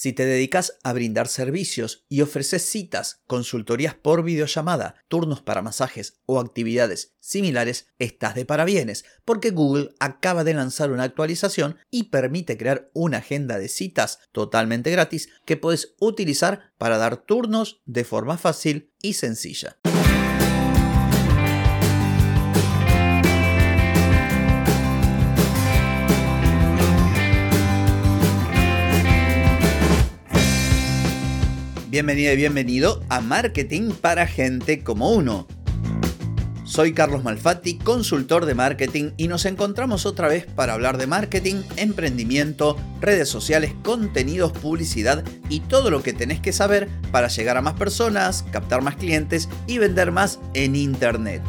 Si te dedicas a brindar servicios y ofreces citas, consultorías por videollamada, turnos para masajes o actividades similares, estás de parabienes, porque Google acaba de lanzar una actualización y permite crear una agenda de citas totalmente gratis que puedes utilizar para dar turnos de forma fácil y sencilla. Bienvenida y bienvenido a Marketing para Gente como Uno. Soy Carlos Malfatti, consultor de marketing y nos encontramos otra vez para hablar de marketing, emprendimiento, redes sociales, contenidos, publicidad y todo lo que tenés que saber para llegar a más personas, captar más clientes y vender más en Internet.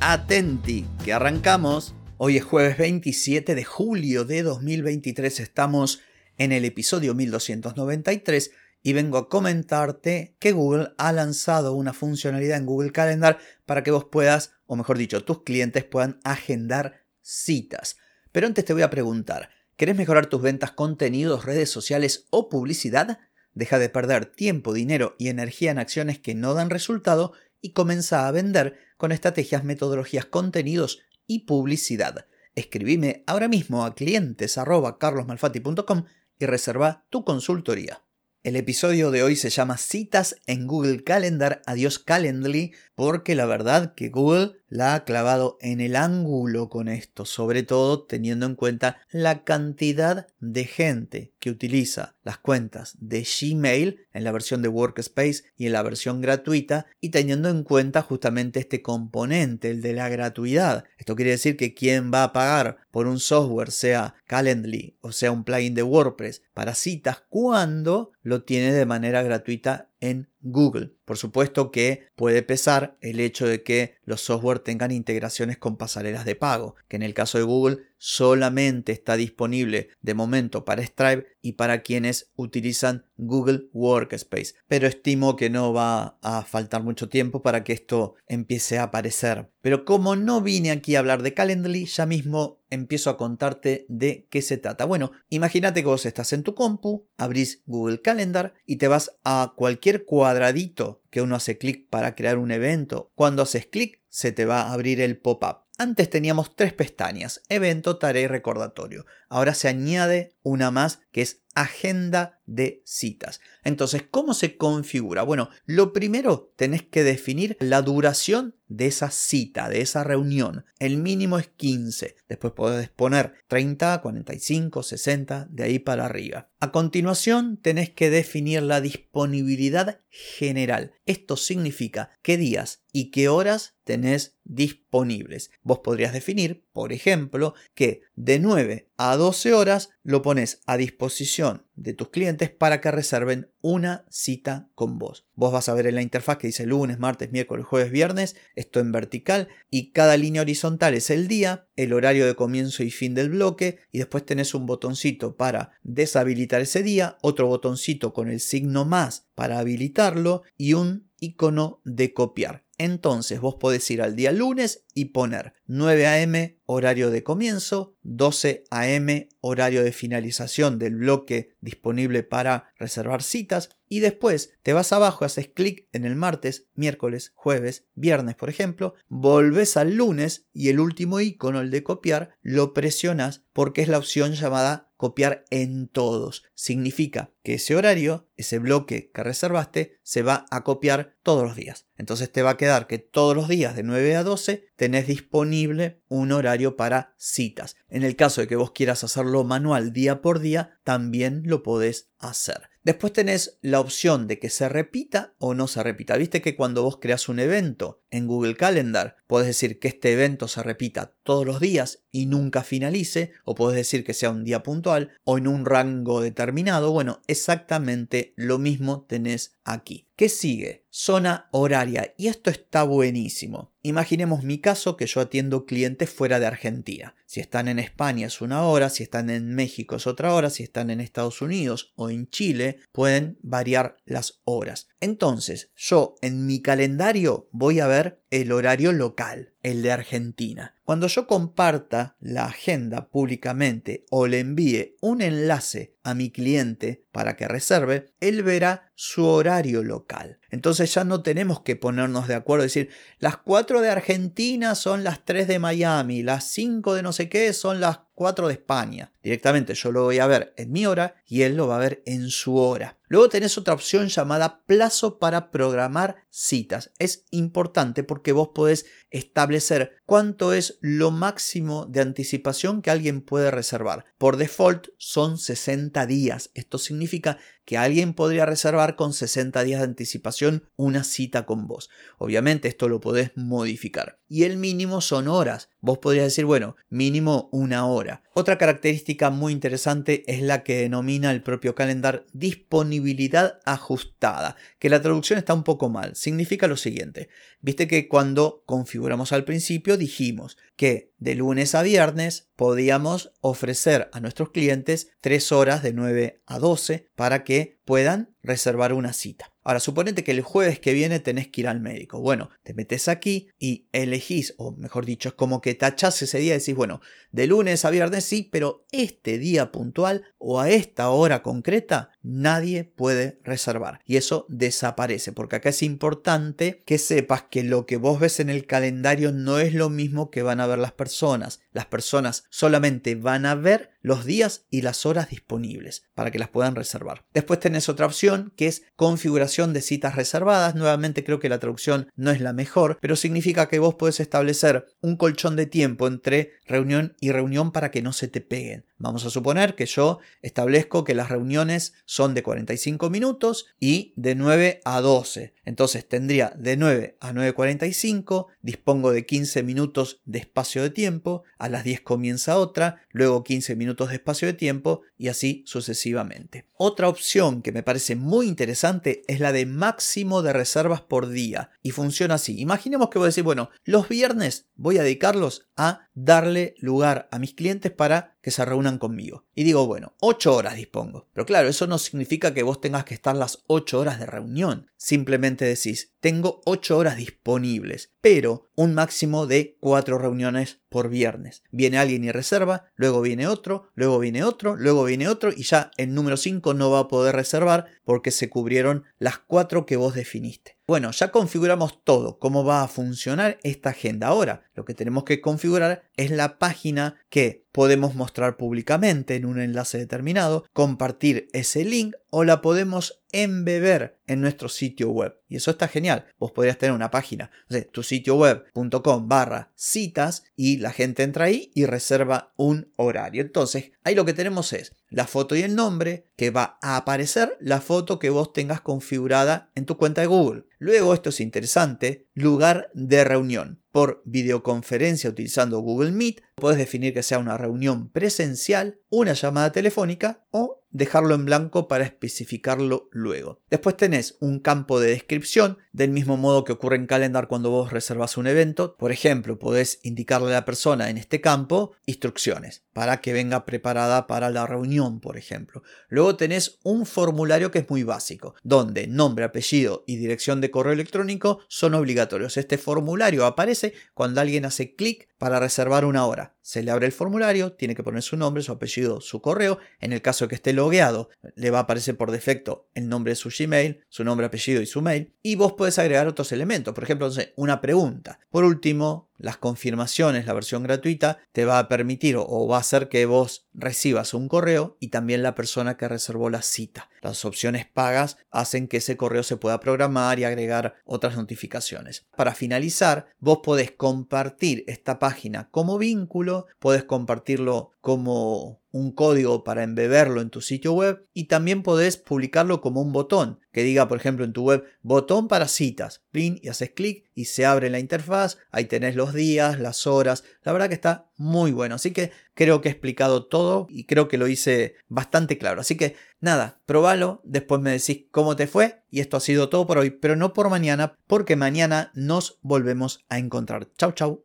Atenti, que arrancamos. Hoy es jueves 27 de julio de 2023, estamos en el episodio 1293 y vengo a comentarte que Google ha lanzado una funcionalidad en Google Calendar para que vos puedas, o mejor dicho, tus clientes puedan agendar citas. Pero antes te voy a preguntar, ¿querés mejorar tus ventas, contenidos, redes sociales o publicidad? Deja de perder tiempo, dinero y energía en acciones que no dan resultado y comienza a vender con estrategias, metodologías, contenidos y publicidad. Escribime ahora mismo a clientes.carlosmalfatti.com y reserva tu consultoría. El episodio de hoy se llama Citas en Google Calendar, adiós Calendly, porque la verdad que Google la ha clavado en el ángulo con esto, sobre todo teniendo en cuenta la cantidad de gente que utiliza las cuentas de Gmail en la versión de Workspace y en la versión gratuita y teniendo en cuenta justamente este componente, el de la gratuidad. Esto quiere decir que quien va a pagar por un software, sea Calendly o sea un plugin de WordPress para citas, cuando lo tiene de manera gratuita en Google. Por supuesto que puede pesar el hecho de que los software tengan integraciones con pasarelas de pago, que en el caso de Google solamente está disponible de momento para Stripe y para quienes utilizan Google Workspace. Pero estimo que no va a faltar mucho tiempo para que esto empiece a aparecer. Pero como no vine aquí a hablar de Calendly, ya mismo empiezo a contarte de qué se trata. Bueno, imagínate que vos estás en tu compu, abrís Google Calendar y te vas a cualquier cuadradito que uno hace clic para crear un evento. Cuando haces clic, se te va a abrir el pop-up. Antes teníamos tres pestañas, evento, tarea y recordatorio. Ahora se añade una más es agenda de citas. Entonces, ¿cómo se configura? Bueno, lo primero tenés que definir la duración de esa cita, de esa reunión. El mínimo es 15. Después podés poner 30, 45, 60, de ahí para arriba. A continuación, tenés que definir la disponibilidad general. Esto significa qué días y qué horas tenés disponibles. Vos podrías definir, por ejemplo, que de 9 a 12 horas lo pones a disposición de tus clientes para que reserven una cita con vos. Vos vas a ver en la interfaz que dice lunes, martes, miércoles, jueves, viernes, esto en vertical y cada línea horizontal es el día, el horario de comienzo y fin del bloque y después tenés un botoncito para deshabilitar ese día, otro botoncito con el signo más para habilitarlo y un icono de copiar. Entonces vos podés ir al día lunes y poner 9 a.m. horario de comienzo, 12 a.m. horario de finalización del bloque disponible para reservar citas y después te vas abajo, haces clic en el martes, miércoles, jueves, viernes por ejemplo, volves al lunes y el último icono, el de copiar, lo presionas porque es la opción llamada copiar en todos. Significa que ese horario, ese bloque que reservaste, se va a copiar todos los días. Entonces te va a quedar que todos los días de 9 a 12 tenés disponible un horario para citas. En el caso de que vos quieras hacerlo manual día por día, también lo podés hacer. Después tenés la opción de que se repita o no se repita. Viste que cuando vos creas un evento en Google Calendar, podés decir que este evento se repita todos los días y nunca finalice, o podés decir que sea un día puntual o en un rango determinado. Bueno, exactamente lo mismo tenés aquí. ¿Qué sigue? Zona horaria. Y esto está buenísimo. Imaginemos mi caso que yo atiendo clientes fuera de Argentina. Si están en España es una hora, si están en México es otra hora, si están en Estados Unidos o en Chile pueden variar las horas. Entonces, yo en mi calendario voy a ver el horario local, el de Argentina. Cuando yo comparta la agenda públicamente o le envíe un enlace a mi cliente para que reserve, él verá su horario local. Entonces ya no tenemos que ponernos de acuerdo, decir, las 4 de Argentina son las 3 de Miami, las 5 de no sé qué son las 4 de España. Directamente yo lo voy a ver en mi hora y él lo va a ver en su hora. Luego tenés otra opción llamada plazo para programar citas. Es importante porque vos podés establecer cuánto es lo máximo de anticipación que alguien puede reservar. Por default son 60 días. Esto significa que alguien podría reservar con 60 días de anticipación una cita con vos. Obviamente esto lo podés modificar. Y el mínimo son horas. Vos podrías decir, bueno, mínimo una hora. Otra característica muy interesante es la que denomina el propio calendar disponibilidad ajustada, que la traducción está un poco mal. Significa lo siguiente. Viste que cuando configuramos al principio dijimos que de lunes a viernes podíamos ofrecer a nuestros clientes 3 horas de 9 a 12 para que puedan reservar una cita. Ahora, suponete que el jueves que viene tenés que ir al médico. Bueno, te metes aquí y elegís, o mejor dicho, es como que tachás ese día y decís, bueno, de lunes a viernes sí, pero este día puntual o a esta hora concreta nadie puede reservar. Y eso desaparece, porque acá es importante que sepas que lo que vos ves en el calendario no es lo mismo que van a ver las personas. Las personas solamente van a ver los días y las horas disponibles para que las puedan reservar. Después tenés otra opción que es configuración de citas reservadas. Nuevamente creo que la traducción no es la mejor, pero significa que vos podés establecer un colchón de tiempo entre reunión y reunión para que no se te peguen. Vamos a suponer que yo establezco que las reuniones son de 45 minutos y de 9 a 12. Entonces tendría de 9 a 9.45, dispongo de 15 minutos de espacio de tiempo, a las 10 comienza otra, luego 15 minutos de espacio de tiempo y así sucesivamente. Otra opción que me parece muy interesante es la de máximo de reservas por día y funciona así. Imaginemos que voy a decir, bueno, los viernes voy a dedicarlos a darle lugar a mis clientes para que se reúnan conmigo. Y digo, bueno, 8 horas dispongo. Pero claro, eso no significa que vos tengas que estar las 8 horas de reunión. Simplemente decís, tengo 8 horas disponibles, pero un máximo de 4 reuniones por viernes. Viene alguien y reserva, luego viene otro, luego viene otro, luego viene otro y ya el número 5 no va a poder reservar porque se cubrieron las 4 que vos definiste. Bueno, ya configuramos todo, cómo va a funcionar esta agenda. Ahora, lo que tenemos que configurar es la página que podemos mostrar públicamente en un enlace determinado, compartir ese link o la podemos embeber en nuestro sitio web. Y eso está genial. Vos podrías tener una página, de tu sitio web.com barra citas y la gente entra ahí y reserva un horario. Entonces, ahí lo que tenemos es la foto y el nombre, que va a aparecer la foto que vos tengas configurada en tu cuenta de Google. Luego, esto es interesante, lugar de reunión. Por videoconferencia utilizando Google Meet, puedes definir que sea una reunión presencial, una llamada telefónica o dejarlo en blanco para especificarlo luego. Después tenés un campo de descripción, del mismo modo que ocurre en Calendar cuando vos reservas un evento. Por ejemplo, podés indicarle a la persona en este campo instrucciones para que venga preparada para la reunión, por ejemplo. Luego tenés un formulario que es muy básico, donde nombre, apellido y dirección de correo electrónico son obligatorios. Este formulario aparece cuando alguien hace clic para reservar una hora. Se le abre el formulario, tiene que poner su nombre, su apellido, su correo. En el caso de que esté logueado, le va a aparecer por defecto el nombre de su Gmail, su nombre, apellido y su mail. Y vos puedes agregar otros elementos, por ejemplo, una pregunta. Por último, las confirmaciones, la versión gratuita, te va a permitir o va a hacer que vos recibas un correo y también la persona que reservó la cita. Las opciones pagas hacen que ese correo se pueda programar y agregar otras notificaciones. Para finalizar, vos podés compartir esta página como vínculo puedes compartirlo como un código para embeberlo en tu sitio web y también podés publicarlo como un botón que diga, por ejemplo, en tu web, botón para citas. Y haces clic y se abre la interfaz. Ahí tenés los días, las horas. La verdad que está muy bueno. Así que creo que he explicado todo y creo que lo hice bastante claro. Así que nada, probalo. Después me decís cómo te fue. Y esto ha sido todo por hoy, pero no por mañana, porque mañana nos volvemos a encontrar. Chau, chau.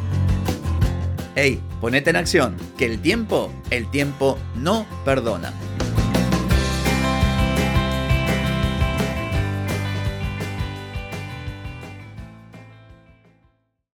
Hey, ponete en acción, que el tiempo, el tiempo no perdona.